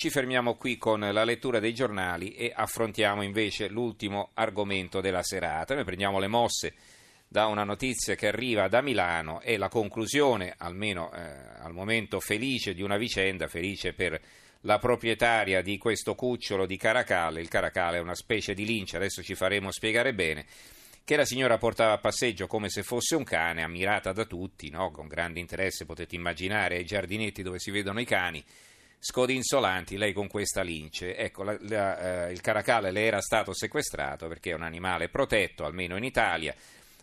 Ci fermiamo qui con la lettura dei giornali e affrontiamo invece l'ultimo argomento della serata. Noi prendiamo le mosse da una notizia che arriva da Milano e la conclusione, almeno eh, al momento felice, di una vicenda, felice per la proprietaria di questo cucciolo di Caracale. Il Caracale è una specie di lince, adesso ci faremo spiegare bene che la signora portava a passeggio come se fosse un cane, ammirata da tutti, no? con grande interesse, potete immaginare, ai giardinetti dove si vedono i cani scodinzolanti lei con questa lince. Ecco, la, la, eh, il caracale le era stato sequestrato perché è un animale protetto, almeno in Italia.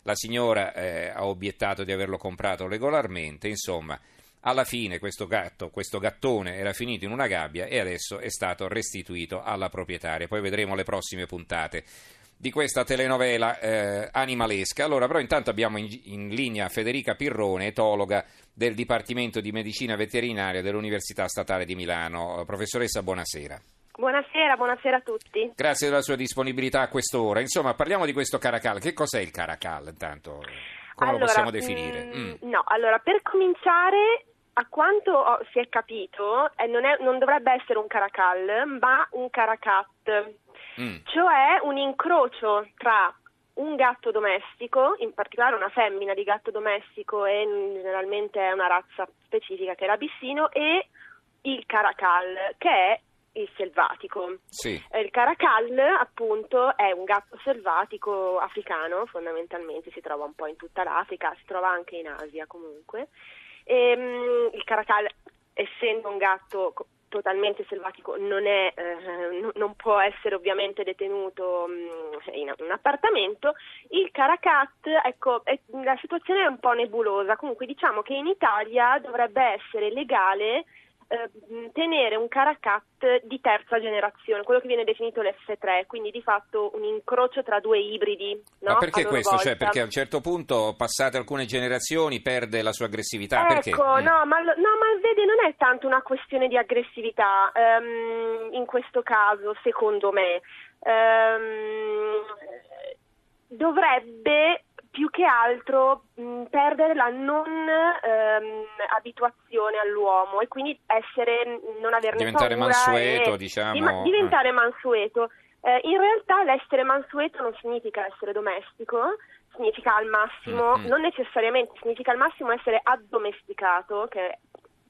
La signora eh, ha obiettato di averlo comprato regolarmente, insomma. Alla fine questo gatto, questo gattone era finito in una gabbia e adesso è stato restituito alla proprietaria. Poi vedremo le prossime puntate di questa telenovela eh, animalesca. Allora, però intanto abbiamo in, in, linea Federica Pirrone, etologa del Dipartimento di Medicina Veterinaria dell'Università Statale di Milano. Professoressa, buonasera. Buonasera, buonasera a tutti. Grazie della sua disponibilità a quest'ora. Insomma, parliamo di questo caracal. Che cos'è il caracal, intanto? Come allora, lo possiamo definire? Mh, mm. No, allora, per cominciare, a quanto si è capito, eh, non, è, non, dovrebbe essere un caracal, ma un caracat mm. cioè un incrocio tra un gatto domestico, in particolare una femmina di gatto domestico e generalmente è una razza specifica che è l'abissino, e il caracal, che è il selvatico. Sì. Eh, il caracal, appunto, è un gatto selvatico africano, fondamentalmente si trova un po' in tutta l'Africa, si trova anche in Asia comunque. E, um, il caracal, essendo un gatto totalmente selvatico non, è, eh, non, può essere ovviamente detenuto mh, mm, in un appartamento, il Caracat, ecco, è, la situazione è un po' nebulosa, comunque diciamo che in Italia dovrebbe essere legale tenere un Caracat di terza generazione, quello che viene definito l'F3, quindi di fatto un incrocio tra due ibridi. No? Ma perché questo? Cioè, perché a un certo punto, passate alcune generazioni, perde la sua aggressività? Ecco, no, ma, no, ma vedi, non è tanto una questione di aggressività um, in questo caso, secondo me. Um, dovrebbe più che altro mh, perdere la non ehm, abituazione all'uomo e quindi essere, non averne diventare paura mansueto, e, diciamo. Di, diventare mansueto. Eh, in realtà l'essere mansueto non significa essere domestico, significa al massimo, mm-hmm. non necessariamente, significa al massimo essere addomesticato, che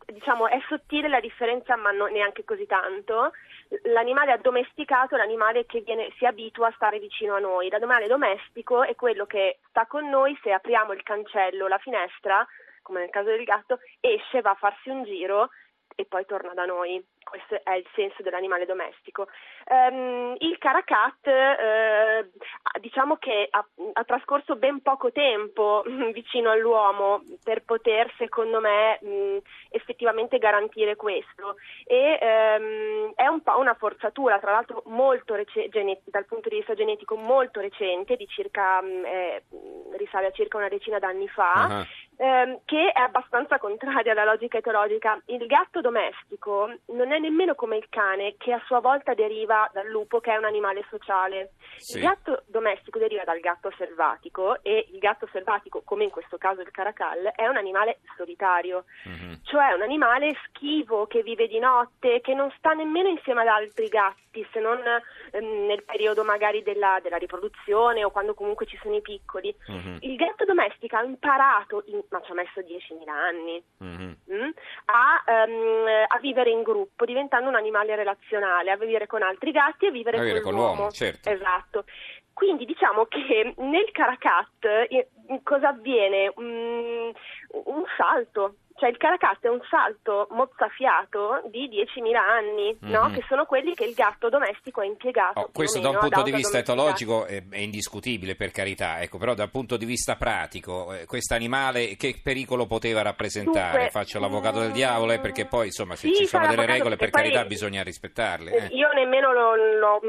diciamo è sottile la differenza ma non neanche così tanto l'animale addomesticato è l'animale che viene, si abitua a stare vicino a noi. L'animale domestico è quello che sta con noi se apriamo il cancello, la finestra, come nel caso del gatto, esce, va a farsi un giro e poi torna da noi. Questo è il senso dell'animale domestico. Um, il caracat, eh, diciamo che ha, ha, trascorso ben poco tempo vicino all'uomo per poter, secondo me, mh, effettivamente garantire questo. E um, è un po' una forzatura, tra l'altro molto rec- gene- dal punto di vista genetico molto recente, di circa, mh, eh, risale a circa una decina d'anni fa. Uh-huh che è abbastanza contraria alla logica etologica. Il gatto domestico non è nemmeno come il cane, che a sua volta deriva dal lupo, che è un animale sociale. Sì. Il gatto domestico deriva dal gatto selvatico e il gatto selvatico, come in questo caso il caracal, è un animale solitario, mm-hmm. cioè un animale schivo che vive di notte, che non sta nemmeno insieme ad altri gatti, se non ehm, nel periodo magari della, della, riproduzione o quando comunque ci sono i piccoli. Mm-hmm. Il gatto domestico ha imparato in ma ci ha messo 10.000 anni, mm-hmm. mh, a, um, a, vivere in gruppo, diventando un animale relazionale, a vivere con altri gatti e vivere, a vivere con, l'uomo. l'uomo. Certo. Esatto. Quindi diciamo che nel Caracat cosa avviene? Um, un salto, cioè il Caracas è un salto mozzafiato di 10.000 anni, mm-hmm. no? che sono quelli che il gatto domestico ha impiegato. Oh, questo da un punto di vista etologico è, è, indiscutibile, per carità, ecco, però dal punto di vista pratico, eh, questo animale che pericolo poteva rappresentare? Dunque, Faccio l'avvocato del diavolo, eh, perché poi insomma se sì, ci sono delle regole, per carità, bisogna rispettarle. Eh. Io nemmeno lo, lo,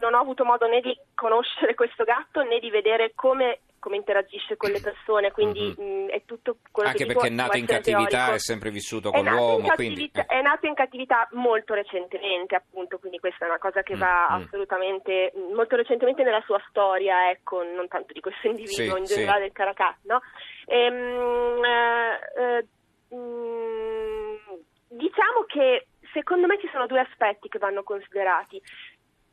non ho avuto modo né di conoscere questo gatto né di vedere come come interagisce con le persone, quindi mm-hmm. mh, è tutto quello Anche che perché è nato in cattività, teorico. è sempre vissuto con è l'uomo. Quindi, eh. È nato in cattività molto recentemente, appunto, quindi questa è una cosa che va mm-hmm. assolutamente, molto recentemente nella sua storia, ecco, non tanto di questo individuo, sì, in generale sì. del Caracas, no? Ehm, eh, eh, diciamo che secondo me ci sono due aspetti che vanno considerati.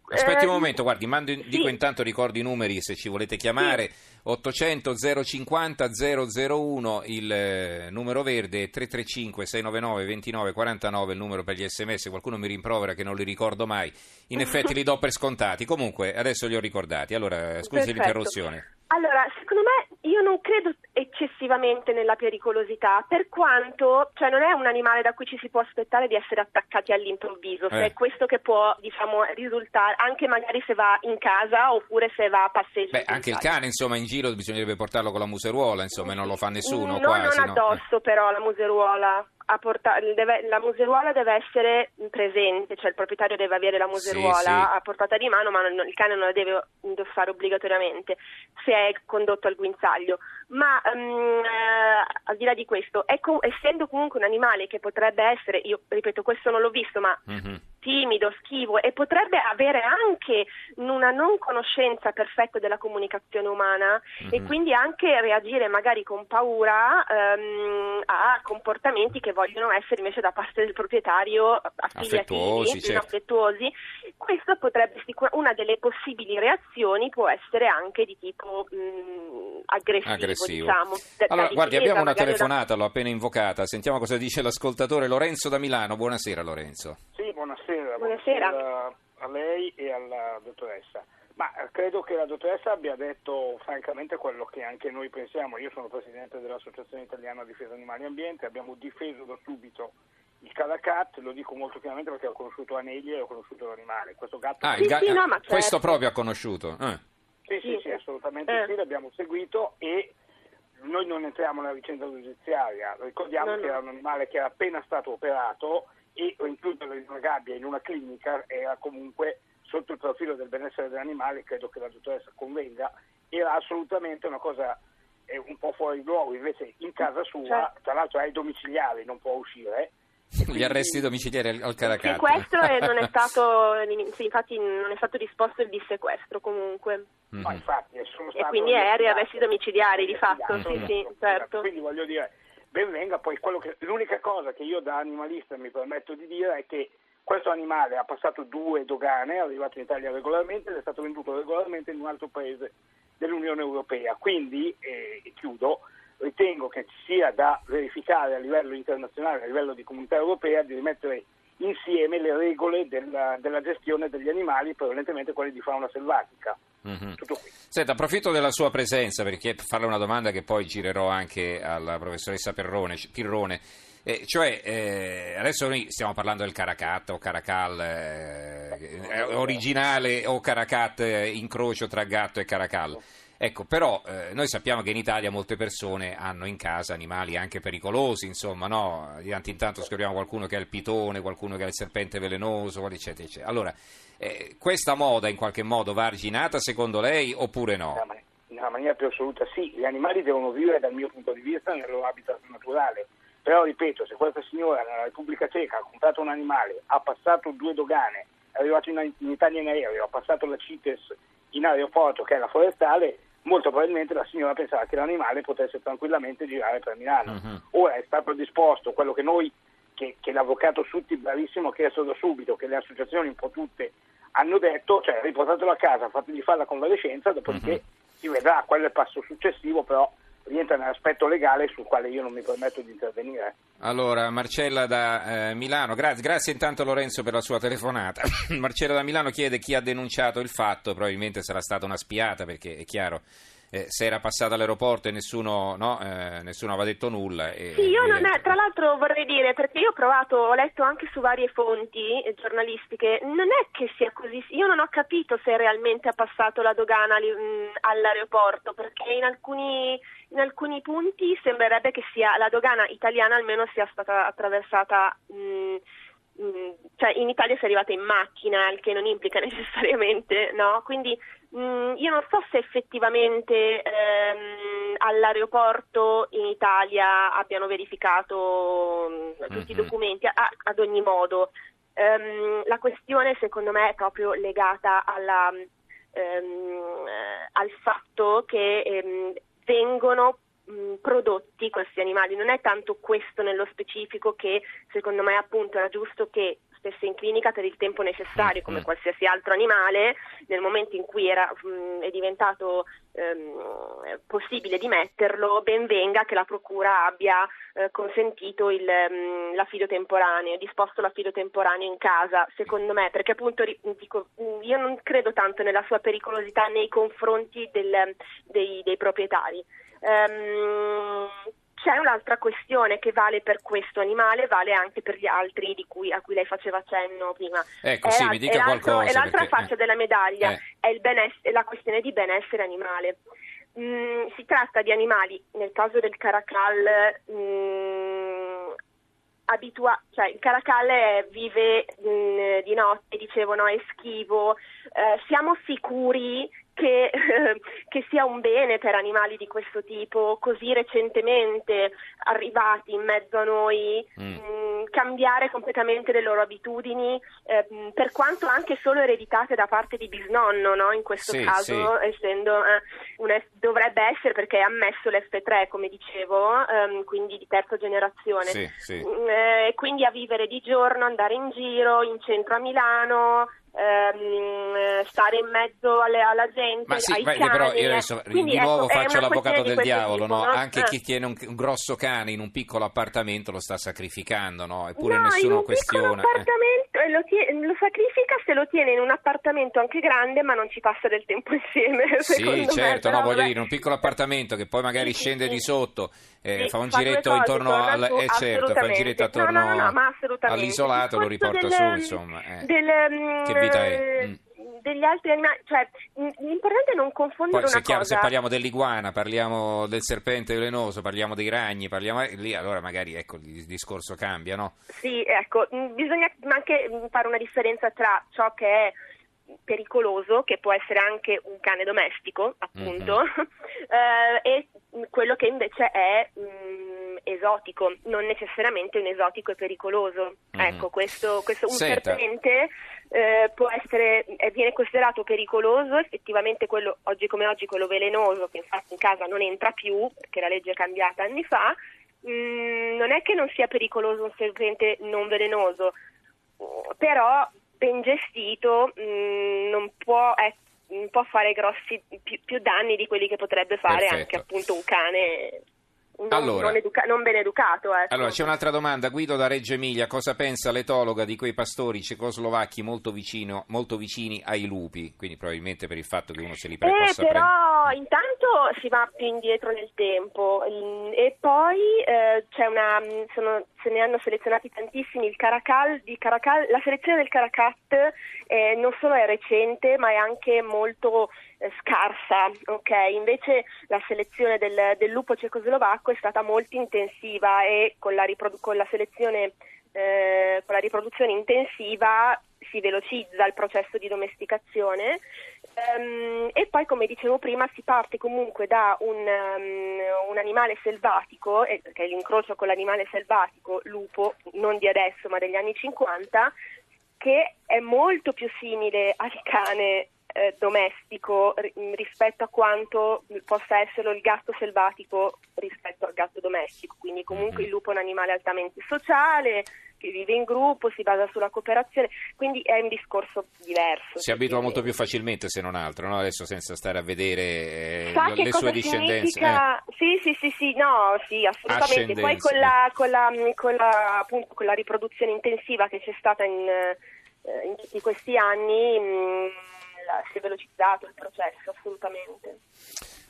Aspetti un Eh, momento, guardi, mando in- sì. dico intanto ricordi i numeri se ci volete chiamare. 800 050 001 il eh, numero verde, 335 699 29 49 il numero per gli sms. Qualcuno mi rimprovera che non li ricordo mai. In effetti li do per scontati. Comunque adesso li ho ricordati. Allora, scusi Perfetto. l'interruzione. Allora, secondo me io non credo eccessivamente nella pericolosità, per quanto, cioè non è un animale da cui ci si può aspettare di essere attaccati all'improvviso, se Eh. è questo che può, diciamo, risultare, anche magari se va in casa oppure se va a passeggio. Beh, anche il cane, insomma, in giro bisognerebbe portarlo con la museruola, insomma, non lo fa nessuno no, quasi. non no? addosso però la museruola. A porta- deve- la museruola deve essere presente, cioè il proprietario deve avere la museruola sì. a portata di mano, ma non- il cane non la deve indossare obbligatoriamente se è condotto al guinzaglio. Ma ehm, eh, al di là di questo, co- essendo comunque un animale che potrebbe essere, io ripeto, questo non l'ho visto, ma Mhm. Timido, schivo e potrebbe avere anche una non conoscenza perfetta della comunicazione umana e Mhm. quindi anche reagire magari con paura ehm, a comportamenti che vogliono essere invece da parte del proprietario Affettuosi, certo. affettuosi. Questo potrebbe sicur- una delle possibili reazioni può essere anche di tipo mh, aggressivo, Aggressivo. diciamo. da- Allora, da guardi, abbiamo una magari da- telefonata, l'ho appena invocata. Sentiamo cosa dice l'ascoltatore Lorenzo da Milano. Buonasera, Lorenzo. Sì, buonasera. Buonasera. a lei e alla dottoressa. Ma eh, credo che la dottoressa abbia detto francamente quello che anche noi pensiamo. Io sono presidente dell'Associazione Italiana Difesa Animali e Ambiente, abbiamo difeso da subito il Calacat, lo dico molto chiaramente perché ho conosciuto Aneglia e ho conosciuto l'animale. Questo gatto Ah, Sì, ga- sì, no, ma questo certo. proprio ha conosciuto. eh. Sì, sì, Sì. sì, assolutamente Eh. sì, l'abbiamo seguito e noi non entriamo nella vicenda giudiziaria. Ricordiamo No, che no. era un animale che era appena stato operato e rinchiuderlo in una gabbia in una clinica era comunque sotto il profilo del benessere dell'animale, credo che la dottoressa convenga, era assolutamente una cosa eh, un po' fuori luogo, invece in casa sua, Certo. tra l'altro è domiciliare, non può usire. Gli arresti domiciliari al- Caracat. sequestro e non è stato, sì, infatti non è stato disposto il dissequestro comunque. No, Mhm. infatti, sono E quindi è arresti domiciliari di fatto, sì, sì, esatto. certo. Quindi voglio dire, ben venga, poi che- l'unica cosa che io da animalista mi permetto di dire è che questo animale ha passato due dogane, è arrivato in Italia regolarmente ed è stato venduto regolarmente in un altro paese dell'Unione Europea. Quindi, eh, chiudo, ritengo che ci sia da verificare a livello internazionale, a livello di comunità europea, di rimettere insieme le regole della, della gestione degli animali, prevalentemente quelle di fauna selvatica. Mhm. Tutto qui. Senta, approfitto della sua presenza perché per farle una domanda che poi girerò anche alla professoressa Perrone, Pirrone. Eh, cioè, eh, adesso noi stiamo parlando del Caracat o Caracal eh, originale o Caracat eh, incrocio tra gatto e Caracal. Ecco, però eh, noi sappiamo che in Italia molte persone hanno in casa animali anche pericolosi, insomma, no? Di tanto in tanto scopriamo qualcuno che ha il pitone, qualcuno che ha il serpente velenoso, eccetera, eccetera. Allora, eh, questa moda in qualche modo va arginata secondo lei oppure no? Mani- nella maniera più assoluta sì, gli animali devono vivere dal mio punto di vista nel loro habitat naturale, però ripeto, se questa signora nella Repubblica Ceca ha comprato un animale, ha passato due dogane, è arrivato in, in Italia in aereo, ha passato la CITES in aeroporto che è la forestale, molto probabilmente la signora pensava che l'animale potesse tranquillamente girare per Milano. Mhm. Ora è stato disposto quello che noi, che, che l'avvocato Sutti bravissimo ha chiesto da subito, che le associazioni un po' tutte hanno detto, cioè riportatelo a casa, fategli fare la convalescenza, dopodiché Mhm. si vedrà, quello è il passo successivo, però rientra nell'aspetto legale sul quale io non mi permetto di intervenire. Allora, Marcella da eh, Milano, grazie, grazie intanto Lorenzo per la sua telefonata. Marcella da Milano chiede chi ha denunciato il fatto, probabilmente sarà stata una spiata perché è chiaro, eh, se era passata all'aeroporto e nessuno, no, eh, nessuno aveva detto nulla. e- Sì, io non è, tra l'altro vorrei dire, perché io ho provato, ho letto anche su varie fonti eh, giornalistiche, non è che sia così, io non ho capito se realmente ha passato la dogana mh, all'aeroporto, perché in alcuni, in alcuni punti sembrerebbe che sia la dogana italiana almeno sia stata attraversata... mh, mh, cioè in Italia si è arrivata in macchina, il che non implica necessariamente, no? Quindi mh, io non so se effettivamente ehm, all'aeroporto in Italia abbiano verificato mh, tutti i Mhm. documenti, a- ad ogni modo. Ehm, la questione secondo me è proprio legata alla, ehm, eh, al fatto che ehm, vengono prodotti questi animali. Non è tanto questo nello specifico che secondo me appunto era giusto che stesse in clinica per il tempo necessario, come mm. qualsiasi altro animale, nel momento in cui era, mh, è diventato ehm, possibile dimetterlo, ben venga che la procura abbia eh, consentito il, mh, l'affido temporaneo, disposto l'affido temporaneo in casa, secondo me, perché appunto dico, io non credo tanto nella sua pericolosità nei confronti del, dei, dei, proprietari. Um, c'è un'altra questione che vale per questo animale, vale anche per gli altri cui, a cui lei faceva cenno prima. Ecco, è sì, mi dica qualcosa. È l'altra perché, faccia eh. della medaglia, eh. è, è, la questione di benessere animale. Mm, si tratta di animali, nel caso del caracal, mm, abitua- cioè il caracal vive mm, di notte, dicevano, è schivo, eh, siamo sicuri che, che, sia un bene per animali di questo tipo, così recentemente arrivati in mezzo a noi, mm. mh, mm, cambiare completamente le loro abitudini, eh, per quanto anche solo ereditate da parte di bisnonno, no? in questo sì, caso, sì. essendo eh, una, dovrebbe essere perché è ammesso l'F3, come dicevo, ehm, quindi di terza generazione. Sì, mm, eh, quindi a vivere di giorno, andare in giro, in centro a Milano, ehm, stare in mezzo alle, alla gente, ma sì, ai ma cani. Però io adesso quindi, di nuovo ecco, faccio l'avvocato del diavolo, tipo, no? anche eh. chi tiene un, un, grosso cane in un piccolo appartamento lo sta sacrificando, no? eppure no, nessuno questiona. Eh. Lo, tie- lo, sacrifica se lo tiene in un appartamento anche grande ma non ci passa del tempo insieme. Sì, certo, me, no, voglio dire, un piccolo appartamento che poi magari sì, scende sì, di sotto, eh, sì, fa un giretto cose, intorno al... Eh, certo, fa un giretto attorno no, no, no, all'isolato, lo riporta del, su, insomma. Eh. Del, che vita è? Mm degli altri animali, cioè l'importante è non confondere Poi, una chiaro, cosa. Se parliamo dell'iguana, parliamo del serpente velenoso, parliamo dei ragni, parliamo lì allora magari ecco, il discorso cambia, no? Sì, ecco, bisogna anche fare una differenza tra ciò che è pericoloso, che può essere anche un cane domestico, appunto, mm-hmm. eh, e quello che invece è mh, esotico, non necessariamente un esotico e pericoloso. Mm-hmm. Ecco, questo, questo un Senta. serpente eh, può essere, eh, viene considerato pericoloso, effettivamente quello, oggi come oggi quello velenoso, che infatti in casa non entra più, perché la legge è cambiata anni fa, mh, non è che non sia pericoloso un serpente non velenoso, però ben gestito mh, non può essere può fare grossi più, più, danni di quelli che potrebbe fare Perfetto. anche appunto un cane non, allora, non, educa- non ben educato. Ecco. Allora, c'è un'altra domanda. Guido da Reggio Emilia, cosa pensa l'etologa di quei pastori cecoslovacchi molto, vicino, molto vicini ai lupi? Quindi probabilmente per il fatto che uno se li pre- eh, però prendere. intanto si va più indietro nel tempo e poi eh, una, sono, se ne hanno selezionati tantissimi. Il Caracal, Caracal, la selezione del Caracat eh, non solo è recente ma è anche molto eh, scarsa, ok? Invece la selezione del, del, lupo cecoslovacco è stata molto intensiva e con la, riprodu- con la selezione eh, con la riproduzione intensiva si velocizza il processo di domesticazione um, e poi come dicevo prima si parte comunque da un, um, un animale selvatico, eh, che è l'incrocio con l'animale selvatico, lupo, non di adesso ma degli anni 50, che è molto più simile al cane eh, domestico rispetto a quanto possa essere il gatto selvatico rispetto al gatto domestico. Quindi comunque il lupo è un animale altamente sociale, che vive in gruppo, si basa sulla cooperazione, quindi è un discorso diverso. Si abitua molto più facilmente se non altro, no? adesso senza stare a vedere eh, le, le sue discendenze. Eh. Sì, sì, sì, sì, no, sì, assolutamente. Poi con la, con, la, con, la, appunto, con la riproduzione intensiva che c'è stata in, eh, in tutti questi anni... Mh, si è velocizzato il processo assolutamente.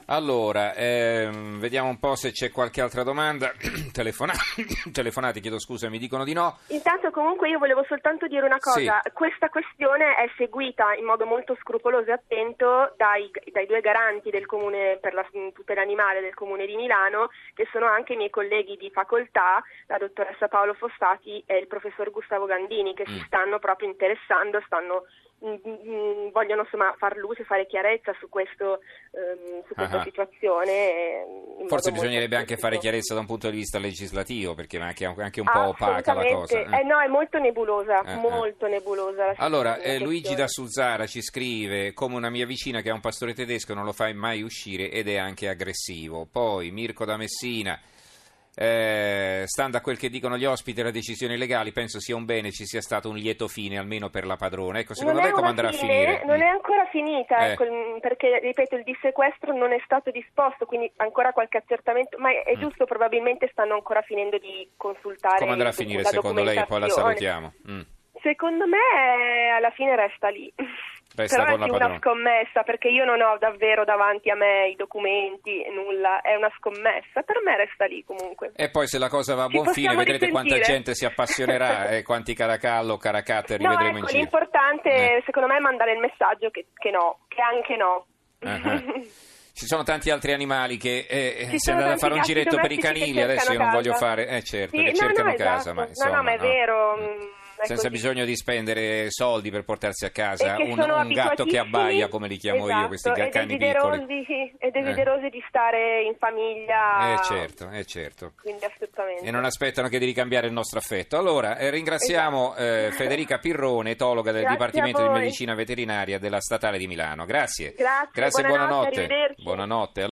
Allora, ehm, vediamo un po' se c'è qualche altra domanda. Telefonati, telefonati, chiedo scusa, mi dicono di no. Intanto comunque io volevo soltanto dire una cosa. Sì. Questa questione è seguita in modo molto scrupoloso e attento dai, dai due garanti del Comune per la tutela animale del Comune di Milano, che sono anche i miei colleghi di facoltà, la dottoressa Paolo Fossati e il professor Gustavo Gandini, che mm. si stanno proprio interessando, stanno vogliono insomma far luce, fare chiarezza su, questo, ehm, su questa Ah. situazione. eh, Forse bisognerebbe anche fare chiarezza da un punto di vista legislativo, perché è anche, anche un po' opaca la cosa. Assolutamente. Eh, no, è molto nebulosa, Eh, eh. molto nebulosa. Allora, eh, Luigi da Suzzara ci scrive come una mia vicina che ha un pastore tedesco non lo fa mai uscire ed è anche aggressivo. Poi Mirko da Messina, eh, stando a quel che dicono gli ospiti e le decisioni legali, penso sia un bene ci sia stato un lieto fine almeno per la padrona. Ecco, secondo Non lei come andrà a fine, finire? Non Mm. è ancora finita, Eh. ecco, mm, perché ripeto, il dissequestro non è stato disposto, quindi ancora qualche accertamento, ma è, Mm. giusto, probabilmente stanno ancora finendo di consultare Come andrà a finire secondo lei? Poi la salutiamo. Mm. Secondo me alla fine resta lì. Resta Però è padrona. una scommessa perché io non ho davvero davanti a me i documenti, nulla, è una scommessa. Per me resta lì comunque. E poi se la cosa va a buon fine vedrete quanta risentire? gente si appassionerà e quanti caracallo, caracatter No, rivedremo ecco, in giro. l'importante Eh. secondo me è mandare il messaggio che, che no, che anche no. Ah. Ci sono tanti altri animali che eh, Ci se sono andate a fare un giretto per i canili, adesso io non voglio casa. fare, eh certo, Sì, che no, cercano no, casa, esatto. ma No, insomma, no, ma è vero, mm, è senza così. bisogno di spendere soldi per portarsi a casa un, un gatto che abbaia, come li chiamo io, Esatto, questi e cani piccoli. desiderosi, e desiderosi di stare in famiglia. Eh certo, eh certo. Quindi assolutamente. E non aspettano che di ricambiare il nostro affetto. Allora, eh, ringraziamo eh, Federica Pirrone, etologa del Esatto. Grazie Dipartimento di. Medicina Veterinaria della Statale di Milano. Grazie. Grazie, Grazie buonanotte, buonanotte. Buonanotte.